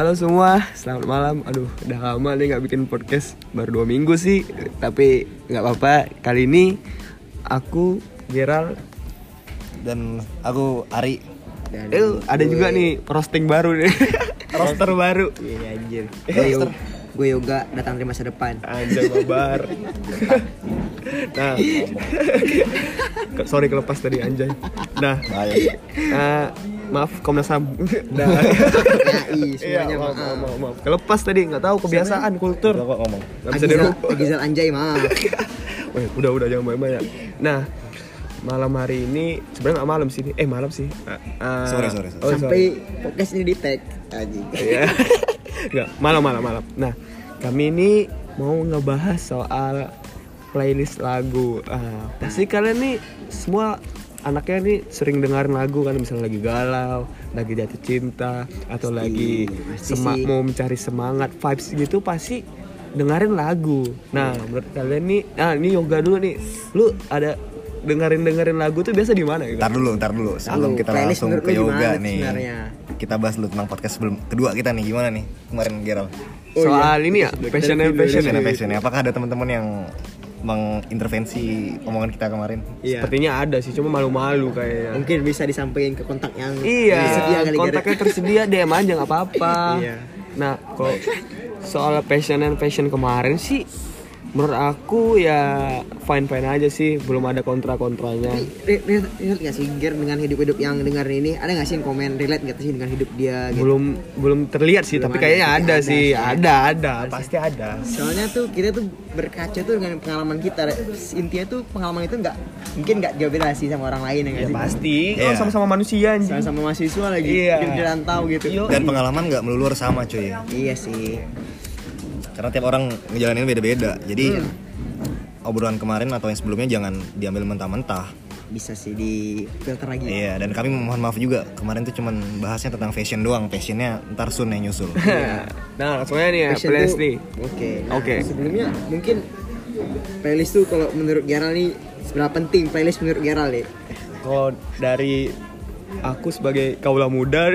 Halo semua, selamat malam. Aduh, udah lama nih nggak bikin podcast, baru dua minggu sih. Tapi nggak apa-apa. Kali ini aku Geral. dan aku Ari Dan Eh, ada juga nih roasting baru nih. Roster baru. Iya anjir. Gue yoga, gue yoga datang dari masa depan. Anjay babar. nah, sorry kelepas tadi anjay. Nah, eh, maaf Komnas Ham. Nah, KI iya, semuanya maaf, maaf. maaf, maaf, maaf. Kelepas tadi nggak tahu kebiasaan kultur. Udah kok ngomong Nggak bisa dirubah. Agizal Anjay maaf. Weh, udah udah jangan banyak-banyak. Nah, malam hari ini sebenarnya nggak malam sih. Eh malam sih. Uh, uh, Sore, sore, sore. oh, Sampai podcast ini di tag anjing. Iya. Nggak, malam malam malam. Nah, kami ini mau ngebahas soal playlist lagu. Ah, pasti kalian nih semua anaknya nih sering dengerin lagu kan misalnya lagi galau, lagi jatuh cinta atau lagi pasti sema- sih. mau mencari semangat vibes gitu pasti dengerin lagu. Nah, menurut kalian nih, nah ini yoga dulu nih. Lu ada dengerin dengerin lagu tuh biasa di mana gitu? Ntar dulu, ntar dulu Sebelum kita playlist langsung ke yoga nih sebenarnya? Kita bahas dulu tentang podcast sebelum kedua kita nih Gimana nih kemarin Gerald Oh, soal iya. ini ya, passion and passion. Passion passion Apakah ada teman-teman yang mengintervensi omongan kita kemarin? Iya. Sepertinya ada sih, cuma malu-malu kayaknya. Mungkin bisa disampaikan ke kontak yang Iya, tersedia kali kontaknya tersedia DM aja nggak apa-apa. Iya. Nah, kalau soal passion and fashion kemarin sih, menurut aku ya fine fine aja sih, belum ada kontra kontranya. Relate gak sih Ger dengan hidup-hidup yang dengar ini? Ada gak sih yang komen relate gak sih dengan hidup dia gitu? Belum belum terlihat sih, Belum tapi ada, kayaknya tapi ada, ada sih, sih. ada ada, pasti ada. Soalnya tuh kita tuh berkaca tuh dengan pengalaman kita. Intinya tuh pengalaman itu nggak mungkin nggak jauh beda sih sama orang lain ya nggak Ya sih? pasti, Iya. kan sama-sama manusia anjing. Sama-sama mahasiswa lagi Iya. hidup di rantau gitu. Dan pengalaman nggak melulu sama cuy Iya sih. Karena tiap orang ngejalanin beda-beda Jadi obrolan kemarin atau yang sebelumnya jangan diambil mentah-mentah Bisa sih di filter lagi. Iya, dan kami mohon maaf juga kemarin tuh cuman bahasnya tentang fashion doang. Fashionnya ntar sun yang nyusul. nah, langsung aja nih ya, Passion playlist tuh- nih. Oke. nah, Oke. Sebelumnya mungkin playlist tuh kalau menurut Geral nih seberapa penting playlist menurut Geral nih? Kalau dari aku sebagai kaula muda,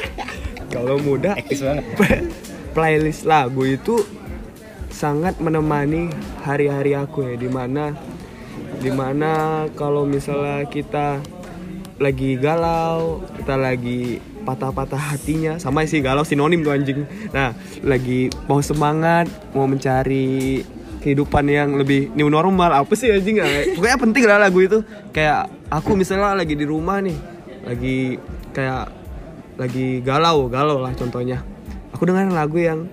kaula muda, Ektis banget. playlist lagu itu sangat menemani hari-hari aku ya di mana di mana kalau misalnya kita lagi galau kita lagi patah-patah hatinya sama sih galau sinonim tuh anjing. Nah lagi mau semangat mau mencari kehidupan yang lebih new normal apa sih anjing ya? Pokoknya penting lah lagu itu. Kayak aku misalnya lagi di rumah nih lagi kayak lagi galau galau lah contohnya aku dengerin lagu yang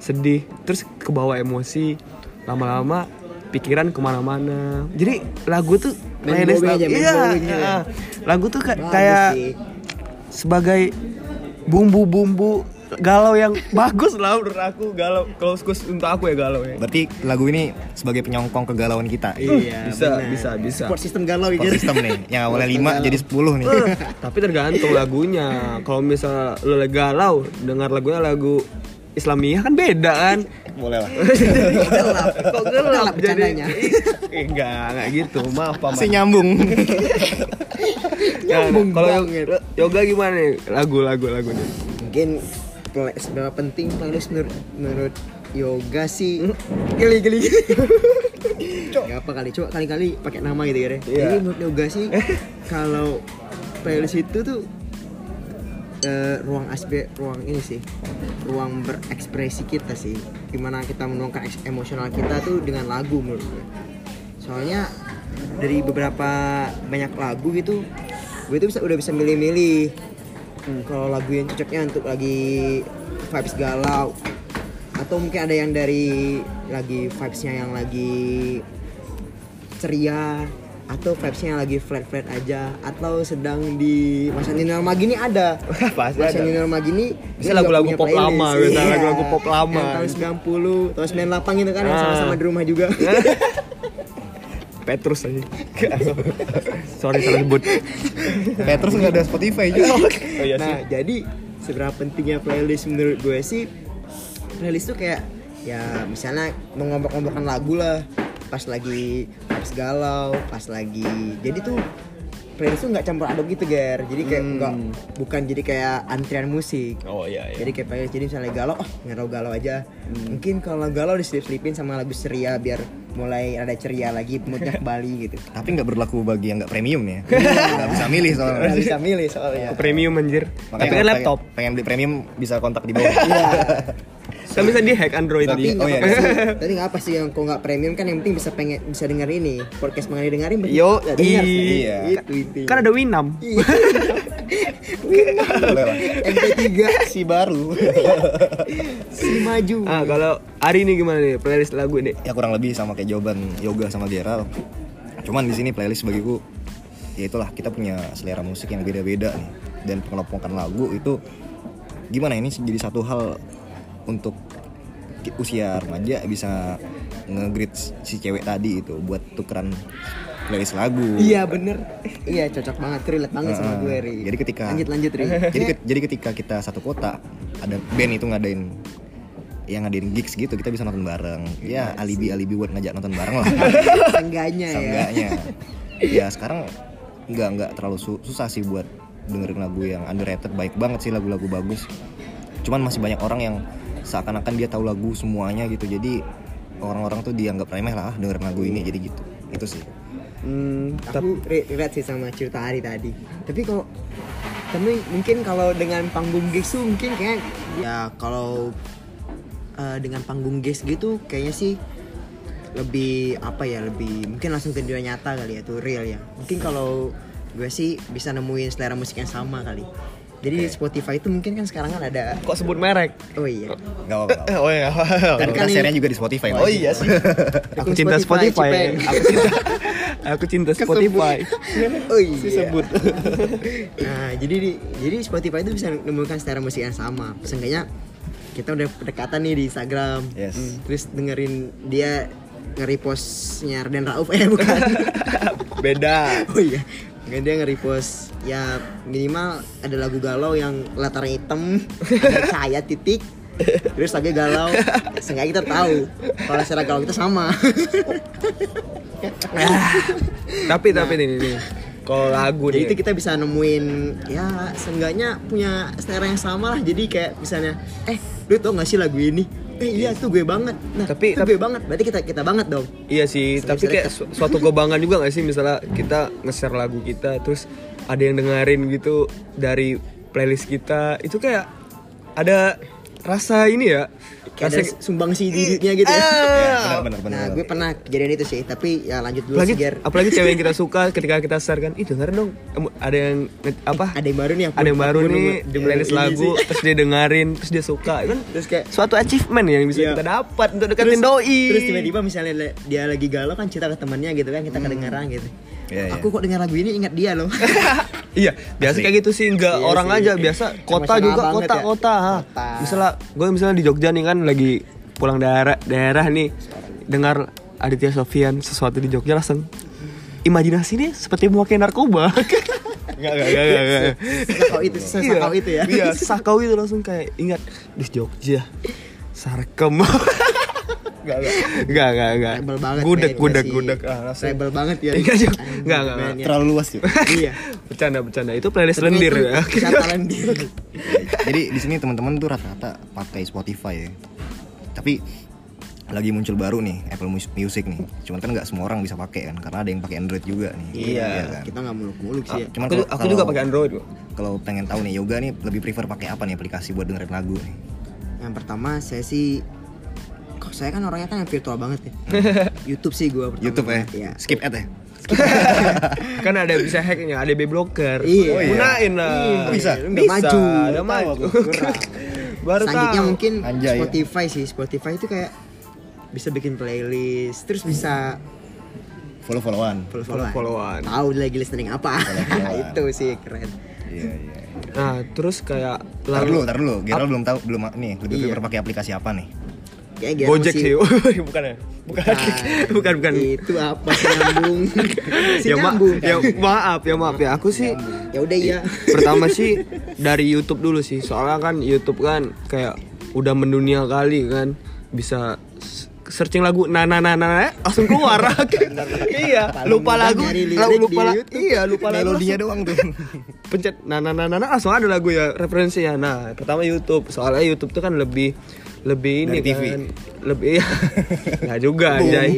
sedih terus kebawa emosi. Lama-lama pikiran ke mana-mana. Jadi lagu tuh playlist lagu- iya, iya. lagu tuh kayak sebagai bumbu-bumbu galau yang bagus lah menurut aku galau kalau khusus untuk aku ya galau ya Berarti lagu ini sebagai penyongkong kegalauan kita. Iya, bisa, benar. bisa, bisa. Support sistem galau Support gitu. system nih, yang awalnya 5 jadi 10 nih. Eh, tapi tergantung lagunya kalau misal lo lagi galau dengar lagunya lagu Islamiyah kan beda kan Boleh lah. gelap. kok gelap Gelap jadi bercandanya. Eh, enggak enggak gitu maaf paman Masih nyambung. Nyambung kalau yoga gimana nih lagu-lagu lagunya Mungkin seberapa penting playlist menurut menurut yoga sih? Geli geli Gak apa kali coba kali-kali pakai nama gitu ya deh. Iya. Jadi menurut yoga sih kalau playlist itu tuh eh, ruang aspek ruang ini sih ruang berekspresi kita sih. Di mana kita menuangkan emosional kita tuh dengan lagu menurut gue. Soalnya dari beberapa banyak lagu gitu gue tuh bisa udah bisa milih-milih kalau lagu yang cocoknya untuk lagi vibes galau atau mungkin ada yang dari lagi vibesnya yang lagi ceria atau vibesnya yang lagi flat flat aja atau sedang di masa new normal gini ada Pasti masa new normal gini Bisa lagu-lagu pop punya lama, playlist. bisa Iya. lagu-lagu pop lama. Yang tahun 90 tahun 98 gitu kan yang Ah. sama-sama di rumah juga Petrus aja. Sorry salah sebut. Petrus nggak ada Spotify juga. oh iya nah jadi seberapa pentingnya playlist menurut gue sih playlist tuh kayak ya misalnya mengombak-ombakkan lagu lah. Pas lagi pas galau pas lagi jadi tuh playlist tuh nggak campur aduk gitu ger jadi kayak nggak bukan jadi kayak antrian musik Oh iya jadi kayak playlist jadi misalnya galau oh galau-galau aja mungkin kalau galau diselip-selipin sama lagu ceria biar mulai ada ceria lagi moodnya kembali gitu Tapi nggak berlaku bagi yang nggak premium nih. ya. Nggak bisa milih soalnya. nggak bisa milih soalnya Premium anjir. Makanya Tapi kan laptop. Pengen, pengen beli premium bisa kontak di bawah. Iya. Kan bisa di hack Android. tapi oh iya, tapi nggak apa sih yang kok nggak premium kan yang penting bisa pengen bisa denger ini podcast mengenai dengerin Yo, ya denger. iya. itu itu Kan ada Winamp. Boleh lah. MP3 Si baru. si maju Ah, kalau Ari ini gimana nih playlist lagu nih? ya kurang lebih sama kayak jawaban yoga sama Geral. Cuman di sini playlist bagiku ya itulah kita punya selera musik yang beda-beda nih dan pengelompokan lagu itu gimana ini jadi satu hal untuk usia remaja bisa nge-greet si cewek tadi itu buat tukeran playlist lagu. iya bener. Iya cocok banget relate banget sama Heeh. gue Ri. Jadi ketika lanjut lanjut Ri. jadi, ke- jadi ketika kita satu kota ada band itu ngadain yang ngadain gigs gitu kita bisa nonton bareng. Ya alibi alibi buat ngajak nonton bareng lah. Seenggaknya ya. Seenggaknya. Ya sekarang nggak nggak terlalu su- susah sih buat dengerin lagu yang underrated. Baik banget sih lagu-lagu bagus. Cuman masih banyak orang yang seakan-akan dia tahu lagu semuanya gitu. Jadi orang-orang tuh dianggap remeh lah ah, dengerin lagu ini jadi gitu. Itu sih. Hmm, tapi aku re- relate sih sama cerita Ari tadi. Tapi kalau tapi mungkin kalau dengan panggung gigs tuh mungkin kayak ya kalau eh, dengan panggung gigs gitu kayaknya sih lebih apa ya lebih mungkin langsung ke dunia nyata kali ya tuh real ya. Mungkin kalau gue sih bisa nemuin selera musik yang sama kali jadi di Spotify itu mungkin kan sekarang kan ada kok sebut merek? oh iya nggak apa-apa. Oh iya. Dan kan share-nya juga di Spotify Oh iya sih. Aku cinta Spotify. Aku cinta. Aku cinta Spotify. oh iya Disebut. nah jadi di, jadi Spotify itu bisa menemukan selera musik yang sama seenggaknya kita udah pendekatan nih di Instagram Yes. Hmm, terus dengerin dia nge-repostnya Raden Rauf eh bukan Beda. oh iya Nggak, dia nge-repost ya minimal ada lagu galau yang latarnya hitam ada cahaya titik terus lagi galau. Seenggaknya kita tahu kalau selera galau kita sama. Tapi tapi nih nih, nih. Kalau lagu jadi nih. itu kita bisa nemuin ya seenggaknya punya selera yang sama lah. Jadi kayak misalnya eh lu tau gak sih lagu ini eh iya tuh gue banget. Nah Tapi- tapi gue banget. Berarti kita kita banget dong. Iya sih, tapi kayak su- suatu kebanggaan juga gak sih? Misalnya kita nge-share lagu kita terus ada yang dengerin gitu dari playlist kita. Itu kayak ada rasa ini ya kayak rasa ada sumbang si dirinya gitu ya. Ya, benar benar benar. nah gue pernah kejadian itu sih tapi ya lanjut dulu apalagi sih apalagi cewek yang kita suka ketika kita share kan ih denger dong ada yang apa ada yang baru nih aku ada yang baru aku nih di playlist ini lagu sih. terus dia dengerin terus dia suka kan terus kayak suatu achievement yang bisa Iya. kita dapat untuk deketin doi terus tiba-tiba misalnya dia lagi galau kan cerita ke temannya gitu kan kita kedengaran gitu Iya, iya. aku kok dengar lagu ini ingat dia loh Iya, biasa kayak gitu sih, nggak Iya orang sih. aja, biasa kota juga, kota, ya. kota, ha. Kota. Misalnya, gue misalnya di Jogja nih kan lagi pulang daerah, daerah nih, dengar Aditya Sofian sesuatu di Jogja langsung imajinasi nih seperti memakai narkoba. Enggak, enggak, enggak, enggak, enggak. sakau itu sakau itu ya Iya, sakau itu langsung kayak ingat di Jogja. Sarkem. Enggak, enggak. Enggak, enggak, rebel banget Gudeg, men, gudeg, gudeg. Ah, langsung. rebel banget ya Enggak, Enggak, enggak, ya. Terlalu luas tuh. iya Bercanda, bercanda. Itu playlist Tapi lendir ya. wisata lendir Jadi di sini teman-teman tuh rata-rata pakai Spotify ya. Tapi lagi muncul baru nih Apple Mus- Music nih. Cuman kan nggak semua orang bisa pakai kan karena ada yang pakai Android juga nih. Iya. kan? kita nggak muluk-muluk sih ya Cuman aku, kalau- juga pakai Android kok. Kalau pengen tahu nih Yoga nih lebih prefer pakai apa nih aplikasi buat dengerin lagu nih? yang pertama saya sih kok saya kan orangnya kan yang virtual banget ya YouTube sih gue pertama YouTube ya. Iya. Skip ad ya. kan ada bisa hacknya, ada blocker. Iya. Oh, Gunain lah. Iya, Bisa? udah Bisa, maju udah maju. Baru selanjutnya tahu. mungkin Anjay. Spotify sih Spotify itu kayak bisa bikin playlist terus bisa Follow-followan. follow-followan Follow-followan. tahu lagi listening apa itu sih keren Iya, iya. Nah, terus kayak Tar dulu, lalu tar dulu. Gerald belum tahu belum nih lebih Iya. pakai aplikasi apa nih? Kayak Gero Gojek sih. bukan ya? Bukan. bukan, bukan. itu apa? Sih nyambung si Ya, ma nyambung ya maaf, ya maaf ya. Aku sih ya udah iya pertama sih dari YouTube dulu sih. Soalnya kan YouTube kan kayak udah mendunia kali kan. Bisa searching lagu nah nah nah nah langsung keluar. Iya lupa lagu. Lupa lagu iya lupa lagu. Melodinya doang tuh. Pencet nah nah nah nah, langsung ada lagu ya referensinya. Nah pertama YouTube. Soalnya YouTube tuh kan lebih lebih ini Dari TV. kan. Lebih nggak juga anjay.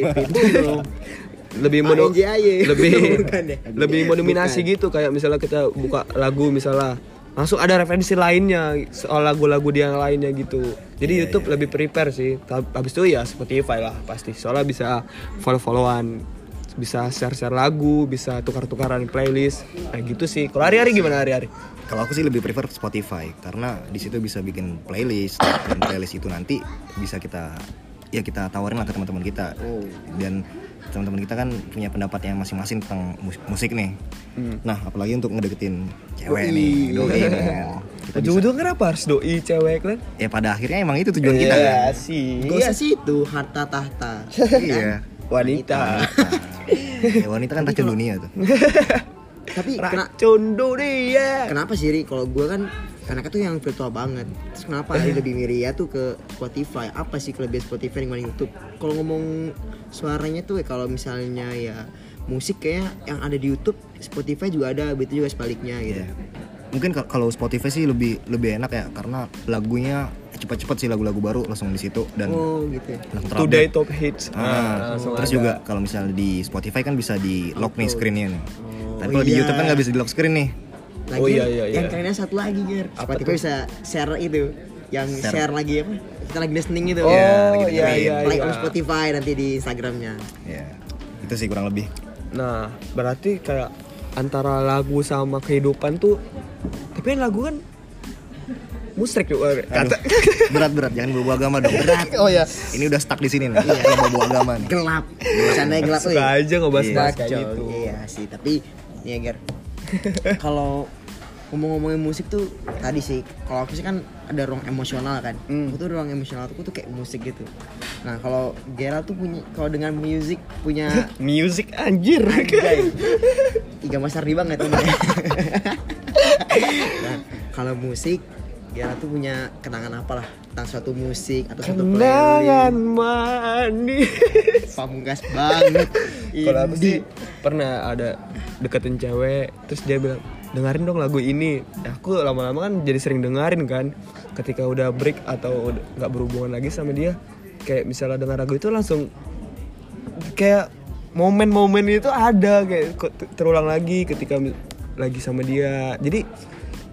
Lebih mono, ANJAY. lebih ya? lebih mendominasi gitu kayak misalnya kita buka lagu misalnya. Langsung ada referensi lainnya soal lagu-lagu dia yang lainnya gitu. Jadi YouTube lebih prepare sih. Habis itu ya Spotify lah pasti. Soalnya bisa follow-followan bisa share-share lagu bisa tukar-tukaran playlist kayak gitu sih kalau hari-hari gimana hari-hari Kalau aku sih lebih prefer Spotify karena di situ bisa bikin playlist dan playlist itu nanti bisa kita ya kita tawarin lah ke teman-teman kita dan teman-teman kita kan punya pendapat yang masing-masing tentang mus- musik nih. Nah apalagi untuk ngedeketin cewek nih, doi nih kan. Kita bisa- ujung-ujungnya kenapa harus doi cewek kan ya pada akhirnya emang itu tujuan kita kan. sih Gak usah situ harta tahta. Iya. wanita ya, wanita kan racun dunia tuh. Tapi kena, racun dunia kenapa sih Ri? Kalau gue kan karena tuh yang virtual banget. Terus kenapa Ri lebih milih ya tuh ke Spotify? Apa sih kelebihan Spotify dibanding YouTube? Kalau ngomong suaranya tuh ya kalau misalnya ya musik kayak yang ada di YouTube, Spotify juga ada, begitu juga sebaliknya gitu. Iya. Mungkin kal- kalau Spotify sih lebih lebih enak ya karena lagunya cepat-cepat sih lagu-lagu baru langsung di situ dan Oh gitu. langsung today top hits Ah, langsung terus ada. juga kalau misalnya di Spotify kan bisa di lock nih screennya nih. Oh, Tapi kalau di iya. YouTube kan nggak bisa di lock screen nih. Lagi Oh, iya, iya, yang iya. kerennya satu lagi Ger. Apa Spotify bisa share itu, yang Share. share, lagi apa? Kita lagi listening itu. oh Iya, lagi iya dengerin. iya like iya on Spotify nanti di Instagramnya. Ya, itu sih kurang lebih. nah berarti kayak antara lagu sama kehidupan tuh tapi lagu kan musrik tuh eh, kata Berat-berat, jangan bawa agama dong. Berat. oh ya Ini udah stuck di sini nih. Kalau bawa agama nih. Gelap. Sana gelap. suka wih. aja ngebahas Iya. bahas kayak gitu Iya sih, tapi ya Ger. Kalau ngomong-ngomongin musik tuh tadi sih, kalau aku sih kan ada ruang emosional kan. Hmm. Aku tuh ruang emosional aku tuh kayak musik gitu. Nah, kalau Gera tuh punya kalau dengan musik punya music anjir Anjay. Iga Mas Ardi banget nah, kalau musik Gera tuh punya kenangan apa lah? Tentang suatu musik atau suatu kenangan playlist. manis. Pamungkas banget. kalau aku sih pernah ada deketin cewek terus dia bilang dengerin dong lagu ini. Ya, aku lama-lama kan jadi sering dengerin kan. Ketika udah break atau nggak berhubungan lagi sama dia kayak misalnya dengar lagu itu langsung kayak momen-momen itu ada kayak terulang lagi ketika lagi sama dia. Jadi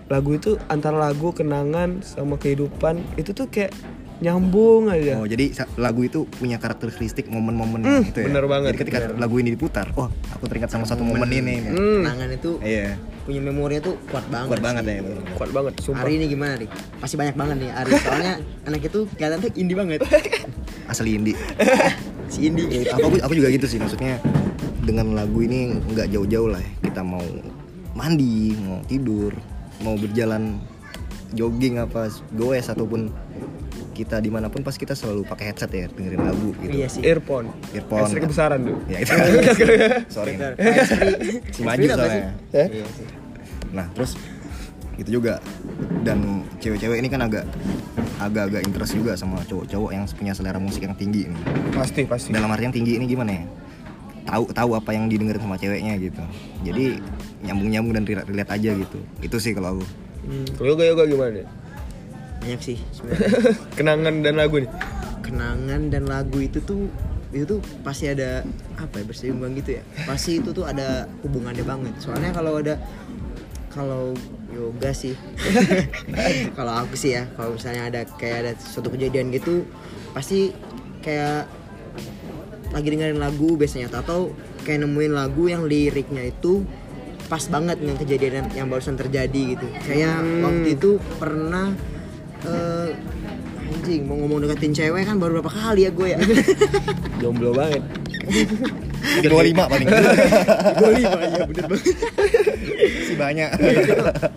lagu itu antara lagu kenangan sama kehidupan itu tuh kayak nyambung aja Oh, jadi lagu itu punya karakteristik momen-momen Hmm, gitu ya. bener banget, Jadi ketika lagu ini diputar, wah, aku teringat sama satu momen ini. nih. Hmm, Kenangan itu Iya. punya memorinya tuh kuat banget. Kuat banget sih. ya, betul. kuat banget sumpah Ari ini gimana nih? Pasti banyak banget nih Ari. Soalnya anak itu kelihatan tuh indie banget. Asli indie. Si indie. Ya, aku aku juga gitu sih maksudnya dengan lagu ini nggak jauh-jauh lah ya. kita mau mandi mau tidur mau berjalan jogging apa goes ataupun kita di mana pun pas kita selalu pakai headset ya dengerin lagu gitu. Iya sih. earphone. Earphone. Listrik kebesaran tuh ya itu. Sorry. Si maju soalnya. sih? Iya sih. nah terus itu juga. Dan cewek-cewek ini kan agak agak-agak interest juga sama cowok-cowok yang punya selera musik yang tinggi nih pasti pasti. Dalam artian tinggi ini gimana ya tahu tahu apa yang didengerin sama ceweknya gitu jadi nyambung nyambung dan relate relate aja gitu itu sih kalau aku hmm. kalau yoga yoga gimana? Banyak sih kenangan dan lagu nih Kenangan dan lagu itu tuh itu tuh pasti ada apa ya berseimbang gitu ya. Pasti itu tuh ada hubungannya banget. Soalnya kalau ada kalau yoga sih kalau aku sih ya kalau misalnya ada kayak ada suatu kejadian gitu pasti kayak lagi dengerin lagu biasanya atau kayak nemuin lagu yang liriknya itu pas banget dengan kejadian yang barusan terjadi gitu. Kayak waktu itu pernah eh, anjing mau ngomong deketin cewek kan baru berapa kali ya gue ya. Jomblo banget. Dua lima paling. Gue lima ya bener banget. Si banyak.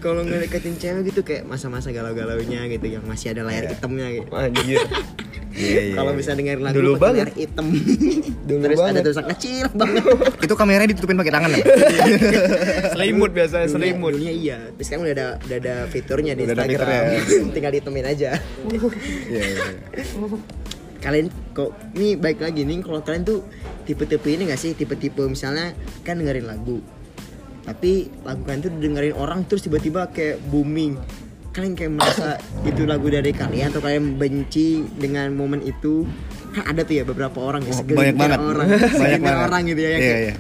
Kalau ngedeketin cewek gitu kayak masa-masa galau-galaunya gitu yang masih ada layar hitamnya gitu. Anjir Iya, iya, kalau iya. bisa dengerin lagu Dulu banget. hitam. Dulu terus ada banget. tulisan kecil banget. Itu kameranya ditutupin pakai tangan ya selimut biasanya Dulunya- selimut. dulunya iya. Tapi sekarang udah ada udah ada fiturnya di Udah ada Instagram. fiturnya. tinggal ditemin aja. Iya, iya, kalian kok ini baik lagi nih kalau kalian tuh tipe-tipe ini gak sih? Tipe-tipe misalnya kan dengerin lagu. Tapi lagu kalian tuh dengerin orang terus tiba-tiba kayak booming kalian kayak merasa itu lagu dari kalian atau kalian benci dengan momen itu kan ada tuh ya beberapa orang ya Oh, segelintir banyak banget. orang Banyak banget. orang gitu ya yang Iya, kayak, iya.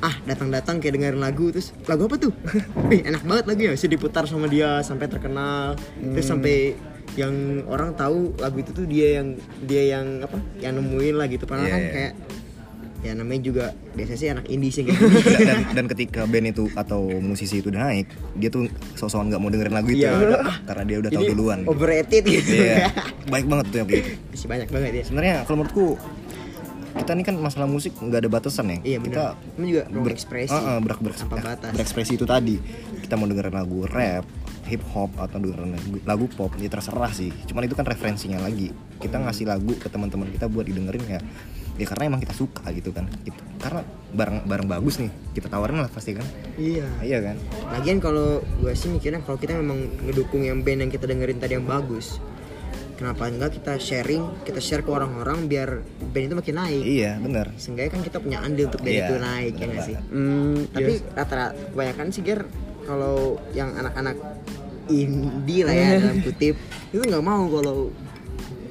ah datang-datang kayak dengerin lagu terus lagu apa tuh Wih enak banget lagu ya sih diputar sama dia sampai terkenal terus Hmm. sampai yang orang tahu lagu itu tuh dia yang dia yang apa yang nemuin lah gitu padahal Iya, kan iya. kayak ya namanya juga biasanya sih anak indie sih kayak gini dan, dan ketika band itu atau musisi itu udah naik dia tuh sosokan nggak mau dengerin lagu itu udah. karena dia udah tahu duluan. overrated gitu. Iya. Baik banget tuh yang kayak gitu. Masih banyak banget ya. Sebenarnya kalau menurutku kita ini kan masalah musik nggak ada batasan ya. Iya kita ini juga ruang ber- ekspresi Ah, ah, berak- berak- tanpa batas. berekspresi itu tadi. Kita mau dengerin lagu rap hip hop atau dengerin lagu, lagu pop ya terserah sih. Cuman itu kan referensinya lagi. Kita ngasih lagu ke teman-teman kita buat didengerin ya ya karena emang kita suka gitu kan gitu. karena barang barang bagus nih kita tawarin lah pasti kan iya iya kan Lagian kalau gue sih mikirnya kalau kita memang ngedukung yang band yang kita dengerin tadi yang bagus Kenapa enggak kita sharing, kita share ke orang-orang biar band itu makin naik iya bener Seenggaknya kan kita punya andil untuk band Iya, itu naik ya nggak sih. Hmm, Tapi yes. rata-rata kebanyakan sih Ger Kalau yang anak-anak indie lah ya dalam kutip Itu nggak mau kalau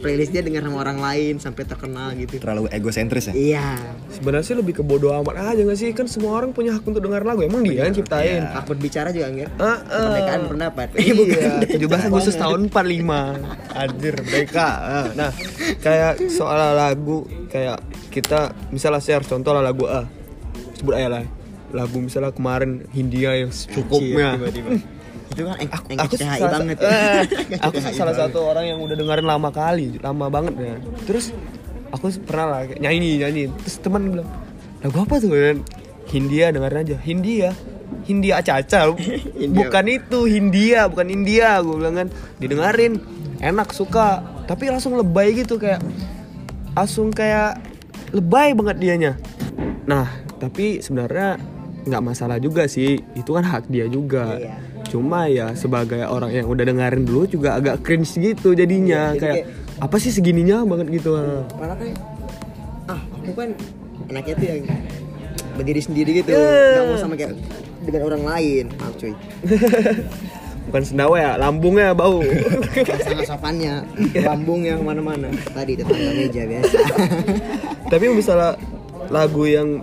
playlist dia dengar sama orang lain sampai terkenal gitu. Terlalu egosentris ya? Iya. Sebenarnya sih lebih ke bodo amat aja gak sih? Kan semua orang punya hak untuk dengar lagu emang dia yang ciptain. Hak berbicara juga enggak ah. Kemerdekaan berpendapat. Iya, 17 Agustus tahun 45 Anjir, mereka Nah, kayak soal lagu Kayak kita misalnya share contoh lah lagu A Sebut aja lah. Lagu misalnya kemarin Hindia yang secukupnya. Tiba-tiba. Itu kan aku, yang aku HI salah, banget eh, aku salah satu orang yang udah dengerin lama kali lama banget ya. Terus aku pernah lah nyanyi nyanyi. Terus teman bilang lagu apa tuh? Kan Hindia dengerin aja. Hindia? Hindia aca-aca bukan itu Hindia bukan India gue bilang kan. Didengerin enak suka. Tapi langsung lebay gitu kayak langsung kayak lebay banget dianya. Nah tapi sebenarnya nggak masalah juga sih. Itu kan hak dia juga. Iya. Cuma ya sebagai orang yang udah dengerin dulu juga agak cringe gitu jadinya. Iya, jadi kayak apa sih segininya? banget gitu. Kan ah aku kan anaknya tuh yang berdiri sendiri gitu. Eh. nggak mau sama kayak dengan orang lain. Maaf cuy. Bukan sendawa ya lambungnya bau. Sangat sopannya lambung yang ke mana-mana tadi tetangga meja biasa. Tapi misalnya lagu yang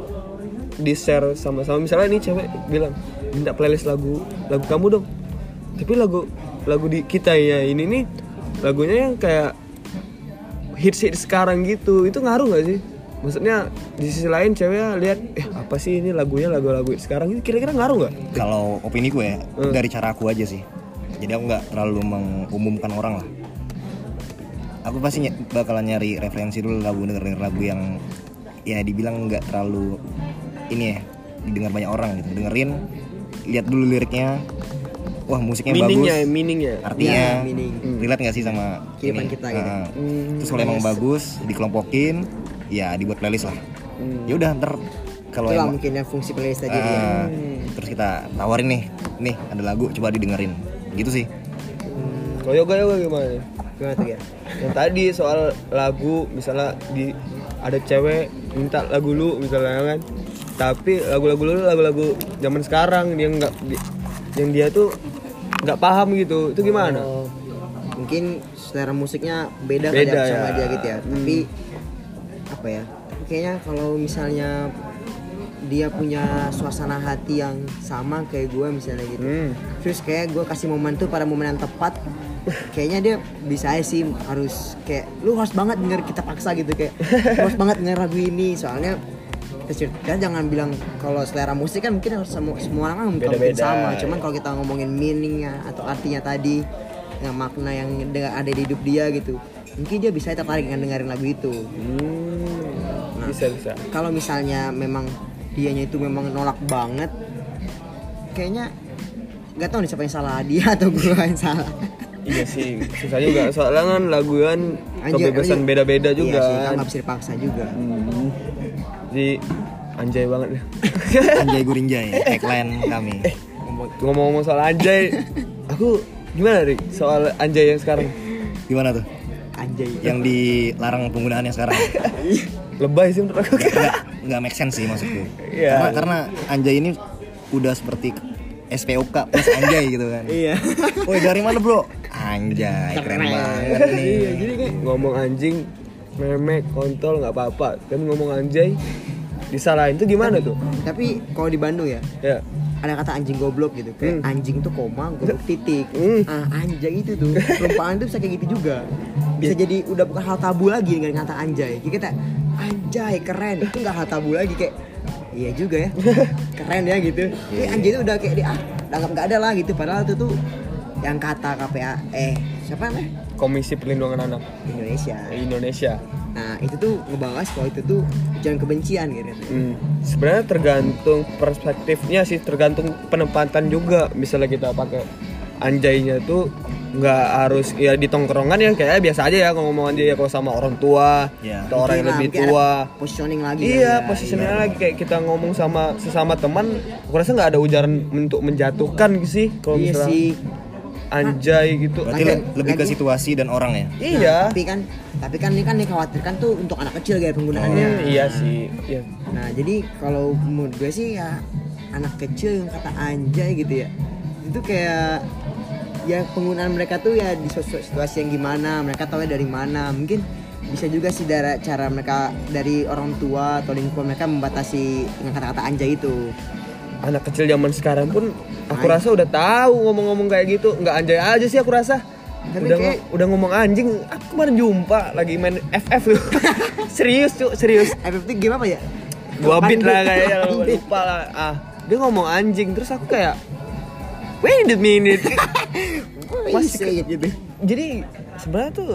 di share sama-sama misalnya nih cewek bilang minta playlist lagu lagu kamu dong. Tapi lagu lagu di kita ya ini nih lagunya yang kayak hits hits sekarang gitu itu ngaruh nggak sih? Maksudnya di sisi lain cewek lihat eh apa sih ini lagunya lagu-lagu sekarang ini kira-kira ngaruh nggak? Kalau opini gue ya Hmm. dari cara aku aja sih. Jadi aku nggak terlalu mengumumkan orang lah. Aku pasti ny- bakalan nyari referensi dulu lagu dengerin lagu yang ya dibilang nggak terlalu ini ya didengar banyak orang gitu. Dengerin lihat dulu liriknya. Wah musiknya meaningnya bagus. meaningnya. Artinya Ya, meaning. relate nggak sih sama Kehidupan ini? kita gitu. Ah. Hmm, terus kalau emang bagus dikelompokin ya dibuat playlist lah. Ya udah ntar kalau emang mungkin yang fungsi playlist tadi Ah, dia terus kita tawarin nih nih ada lagu coba didengerin. Gitu sih. Kalau yoga yoga gimana nih? gimana tuh ya? Yang tadi soal lagu misalnya di ada cewek minta lagu lu misalnya kan tapi lagu-lagu lu lagu-lagu zaman sekarang dia nggak yang dia tuh nggak paham gitu. Itu gimana? Oh, mungkin selera musiknya beda, kali Beda ya sama ya. dia gitu ya. Tapi apa ya kayaknya kalau misalnya dia punya suasana hati yang sama kayak gue misalnya gitu. Hmm. terus kayak gue kasih momen tuh pada momen yang tepat kayaknya dia bisa aja sih harus kayak lu harus banget denger kita paksa gitu kayak "Lu harus banget denger lagu ini. Soalnya kita jangan bilang kalau selera musik kan mungkin harus semua semua orang kan mungkin Beda-beda. sama cuman kalau kita ngomongin meaningnya atau artinya tadi yang makna yang ada di hidup dia gitu mungkin dia bisa tertarik dengan dengerin lagu itu Hmm, Nah. bisa bisa kalau misalnya memang dianya itu memang nolak banget kayaknya nggak tahu nih siapa yang salah dia atau gue yang salah iya sih susah juga soalnya kan lagu kan Anjir, kebebasan beda-beda juga iya sih kan. nggak bisa dipaksa juga Hmm. Jadi anjay banget ya Anjay Gurinjay tagline kami. Ngomong- ngomong-ngomong soal anjay aku gimana Rik? Soal anjay yang sekarang? Gimana tuh? Anjay. Yang dilarang penggunaannya sekarang? Lebay sih menurut aku. Nggak nggak make sense sih maksudku. Iya. karena karena anjay ini udah seperti SPOK plus anjay gitu kan. Iya. Woi dari mana bro? Anjay keren. banget nih iya jadi kayak ngomong anjing memek kontol nggak apa-apa. Tapi ngomong anjay disalahin. Tuh gimana tuh? tapi kalau di Bandung ya ya. ada kata anjing goblok gitu kayak Hmm. anjing tuh koma goblok titik. Hmm. ah anjay itu tuh. Perumpamaan tuh bisa kayak gitu juga. Bisa jadi udah bukan hal tabu lagi dengan kata anjay. Jadi kita anjay keren. Itu nggak hal tabu lagi kayak iya juga ya. Keren ya gitu. Tapi anjay itu udah kayak di ah nggak ada lah gitu. Padahal itu tuh yang kata KPA eh siapa namanya Komisi Perlindungan Anak. Indonesia. Indonesia. Nah itu tuh ngebahas kalau itu tuh jangan kebencian gitu. Hmm, sebenarnya tergantung perspektifnya sih, tergantung penempatan juga. Misalnya kita pakai anjaynya tuh nggak harus ya di tongkrongan ya kayak biasa aja ya ngomong anjay ya kalau sama orang tua Ya. atau orang yang lebih tua. positioning lagi Iya, ya. posisinya lagi. Kayak kita ngomong sama sesama teman, aku rasa nggak ada ujaran untuk menjatuhkan sih kalau iya misalnya. sih anjay gitu. berarti lebih ke situasi dan orang ya Iya. Nah, tapi kan tapi kan ini kan dikhawatirkan tuh untuk anak kecil kayak penggunaannya. Hmm, iya sih. Iya. Nah, jadi kalau menurut gue sih ya anak kecil yang kata anjay gitu ya. Itu kayak ya penggunaan mereka tuh ya di situasi yang gimana, mereka tahu dari mana. Mungkin bisa juga sih dari cara mereka dari orang tua atau lingkungan mereka membatasi dengan kata-kata anjay itu. Anak kecil zaman sekarang pun aku Ay. rasa udah tahu ngomong-ngomong kayak gitu. Nggak anjay aja sih aku rasa. Tapi udah kayak- udah ngomong anjing aku kemarin jumpa lagi main FF tuh serius tuh serius. FF itu game apa ya? gua beat lah kayaknya lupa lah. Ah dia ngomong anjing terus aku kayak wait a minute. Masih ke- gitu. jadi sebenarnya tuh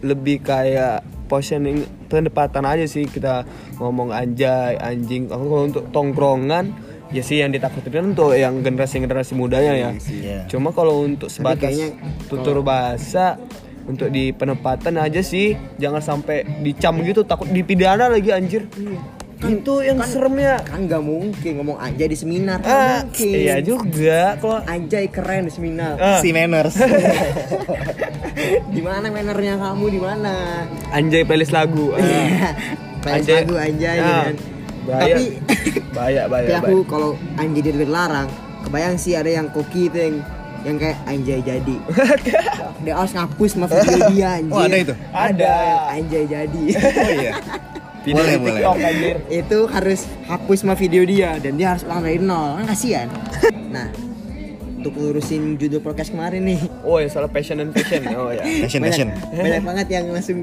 lebih kayak positioning penempatan aja sih kita ngomong anjay anjing. Aku kalau untuk tongkrongan ya sih yang ditakutin kan untuk yang generasi generasi mudanya ya Iya. cuma kalau untuk sebatas kayaknya tutur bahasa untuk di penempatan aja sih jangan sampai dicam gitu takut dipidana lagi anjir itu yang seremnya Kan nggak mungkin ngomong anjay di seminar. Ah, mungkin. iya juga kalau Anjay keren di seminar. ah, si manners di mana mannernya kamu di mana anjay playlist lagu ah. Playlist Anjay. lagu anjay Ah, kan bahaya. tapi bahaya bahaya, tapi aku kalau anjay dia dilarang kebayang sih ada yang koki itu yang yang kayak anjay jadi. Dia harus ngapus sama video dia anjir Oh, ada itu? ada. Yang anjay jadi. Oh iya. Video Boleh, boleh. TikTok, anjir. itu harus hapus sama video dia dan dia harus ulang dari nol. Kan kasihan. Nah untuk ngurusin judul podcast kemarin nih. Oh ya soal passion dan fashion oh ya passion banyak, passion. banyak banget yang langsung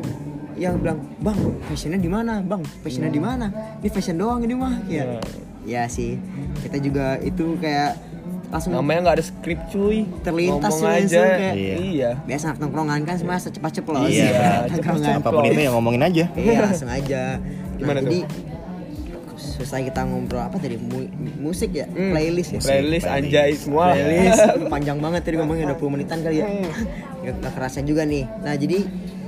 yang bilang bang fashionnya di mana? Bang fashionnya di mana? Ini fashion doang ini mah. Ya. Ya sih. Kita juga itu kayak langsung namanya nggak ada skrip cuy. Terlintas Ngomong tuh aja. kayak- Iya. iya. Biasa anak tongkrongan kan semua secepat ceplos Iya, tongkrongan. apa pun itu ya ngomongin aja. Iya langsung aja. Nah, Gimana tuh? jadi selesai kita ngobrol apa tadi? Mu- musik ya? Hmm. playlist ya? Playlist playlist. anjay semua playlist. Panjang banget tadi ngomongnya 20 menitan kali ya. Ya nggak kerasa juga nih. Nah jadi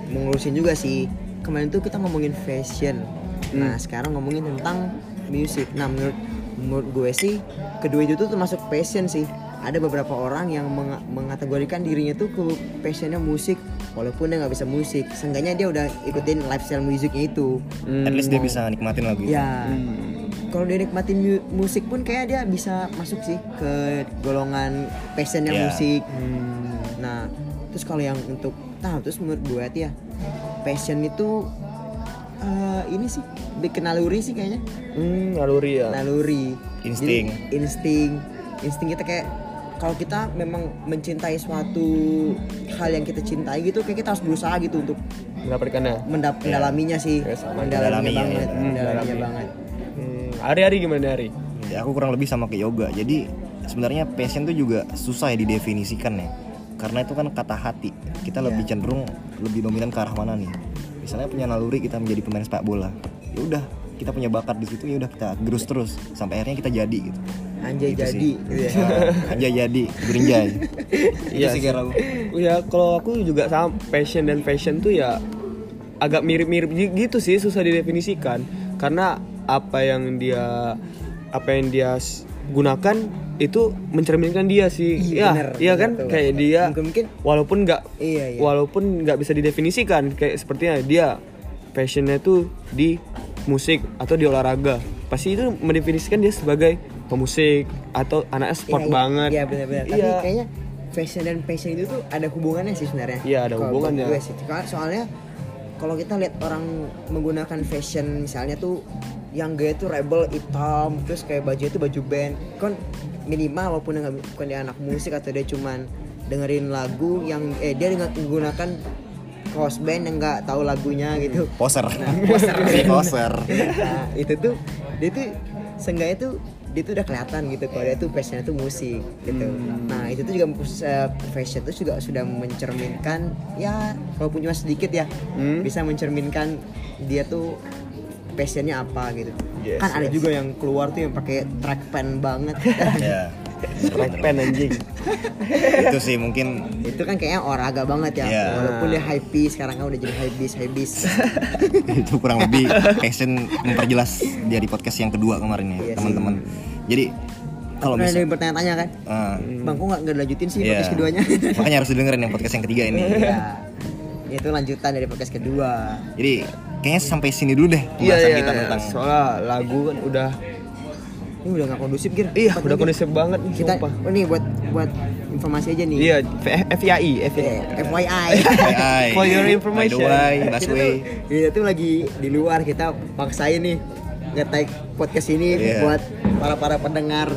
mau ngurusin juga sih. Kemarin tuh kita ngomongin fashion. Nah sekarang ngomongin tentang musik nah menurut menurut gue sih kedua itu tuh termasuk passion sih. Ada beberapa orang yang meng- mengategorikan dirinya tuh ke passionnya musik walaupun dia nggak bisa musik. Seenggaknya dia udah ikutin lifestyle musiknya itu. Hmm. at least dia bisa nikmatin lagu ya. Kalau dia nikmatin mu- musik pun kayak dia bisa masuk sih ke golongan passionnya Ya. musik. Hmm. nah terus kalau yang untuk nah terus menurut gue ya passion itu eh, ini sih bikin naluri sih kayaknya Hmm, naluri ya naluri Insting. Jadi, insting insting kita kayak kalau kita memang mencintai suatu hal yang kita cintai gitu kayak kita harus berusaha gitu untuk mendapatkannya mendap- mendalaminya sih Ya, sama. mendalaminya Mendalaminya, banget ya. mendalaminya Mendalami. banget Hmm, hari-hari gimana hari Ya, aku kurang lebih sama ke yoga. Jadi sebenarnya passion tuh juga susah ya didefinisikan ya. Karena itu kan kata hati. Kita lebih cenderung lebih dominan ke arah mana nih? Misalnya punya naluri kita menjadi pemain sepak bola. Ya udah, kita punya bakat di situ ya udah kita gerus terus sampai akhirnya kita jadi gitu. anjay Gitu jadi gitu ya. Nah, aja jadi, gerinjay. Iya Itu sih kira aku. ya kalau aku juga sama passion dan fashion tuh ya agak mirip-mirip gi- gitu sih susah didefinisikan karena apa yang dia apa yang dia gunakan itu mencerminkan dia sih Iya, ya bener, iya bener kan tuh. kayak dia Mungkin- walaupun nggak Iya, iya. walaupun nggak bisa didefinisikan kayak sepertinya dia passionnya tuh di musik atau di olahraga pasti itu mendefinisikan dia sebagai pemusik atau anak sport Iya, iya. banget Iya benar-benar. Tapi Iya. kayaknya fashion dan passion itu tuh ada hubungannya sih sebenarnya. Iya, ada hubungannya. sih. Soalnya kalau kita lihat orang menggunakan fashion misalnya tuh yang gaya tuh rebel hitam terus kayak baju itu baju band. Kan minimal walaupun dia bukan dia anak musik atau dia cuman dengerin lagu yang eh dia dengan menggunakan kaos band yang nggak tahu lagunya gitu. Poser. Poser. Si poser. Nah itu tuh dia tuh seenggaknya tuh dia tuh udah kelihatan gitu kalau dia tuh passionnya tuh musik gitu. Nah itu tuh juga uh, fashion tuh juga sudah mencerminkan ya walaupun cuma sedikit ya Hmm. bisa mencerminkan dia tuh passionnya apa gitu. Yes, kan ada yes. juga yang keluar tuh yang pakai track pant banget. Ya Track pen anjing itu sih mungkin itu kan kayaknya olahraga banget ya Iya. walaupun dia high beast sekarang kan udah jadi high beast high beast itu kurang lebih passion memperjelas dari podcast yang kedua kemarin ya Iya sih. teman-teman jadi kalau ada bisa bertanya-tanya kan Ah, bang kok nggak dilanjutin sih iya. podcast keduanya makanya harus didengerin yang podcast yang ketiga ini Iya. itu lanjutan dari podcast kedua. jadi kayaknya sampai sini dulu deh iya pembahasan iya kita iya. tentang soalnya lagu kan udah Ini udah nggak kondusif Gir. iya Tempatnya, udah kondusif banget nih Kita sumpah. oh, nih buat buat informasi aja nih. iya F- FYI FYI FYI. FYI. For your By the information. way, kita, tuh, kita tuh lagi di luar kita paksain nih nge-tag podcast ini Iya. buat para para pendengar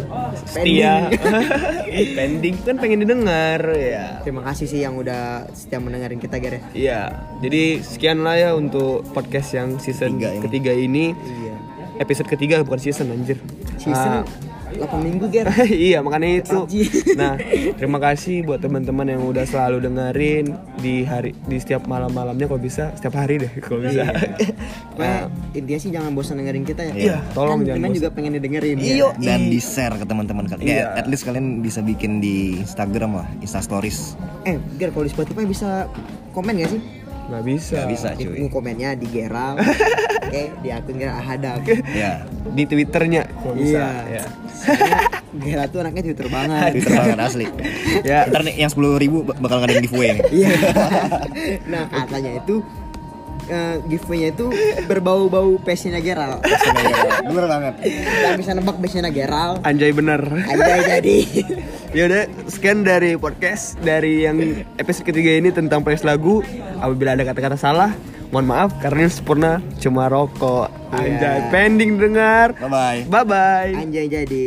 setia pending. pending kan pengen didengar ya Terima kasih sih yang udah setia mendengarin kita Gir ya. Iya, jadi sekian lah ya untuk podcast yang season Ketiga ini. ketiga ini. Iya. Episode ketiga bukan season anjir. Season Ah. 8 minggu Gir. iya makanya itu. Nah terima kasih buat teman-teman yang udah selalu dengerin di hari di setiap malam-malamnya kalau bisa setiap hari deh kalau bisa. Pokoknya intinya sih jangan bosan dengerin kita ya. Iya, tolong kan jangan bosan. juga pengen didengerin. Iyo. ya. dan di share ke teman-teman kalian Iya. ya at least kalian bisa bikin di Instagram lah Insta Stories Eh, Gir kalau di Spotify bisa komen gak sih? Nggak bisa. nggak bisa cuy komennya di Geral. Oke, di akun Geral Ahadab. ya Di twitternya kalau bisa. Iya. Ya. Geral tuh anaknya Twitter banget. Twitter banget asli Ya. ntar nih yang 10.000 ribu bakal ngadain giveaway nih Iya. nah, katanya itu eh, giveaway-nya itu berbau-bau passionnya Geral. bener banget Kita bisa nebak passionnya Geral. Anjay bener. Aja jadi. Ya udah, sekian dari podcast dari yang episode ketiga ini tentang playlist lagu. Apabila ada kata-kata salah, mohon maaf karena ini sempurna cuma rokok. Iya. Anjay, pending dengar. bye bye Bye bye. Anjay jadi.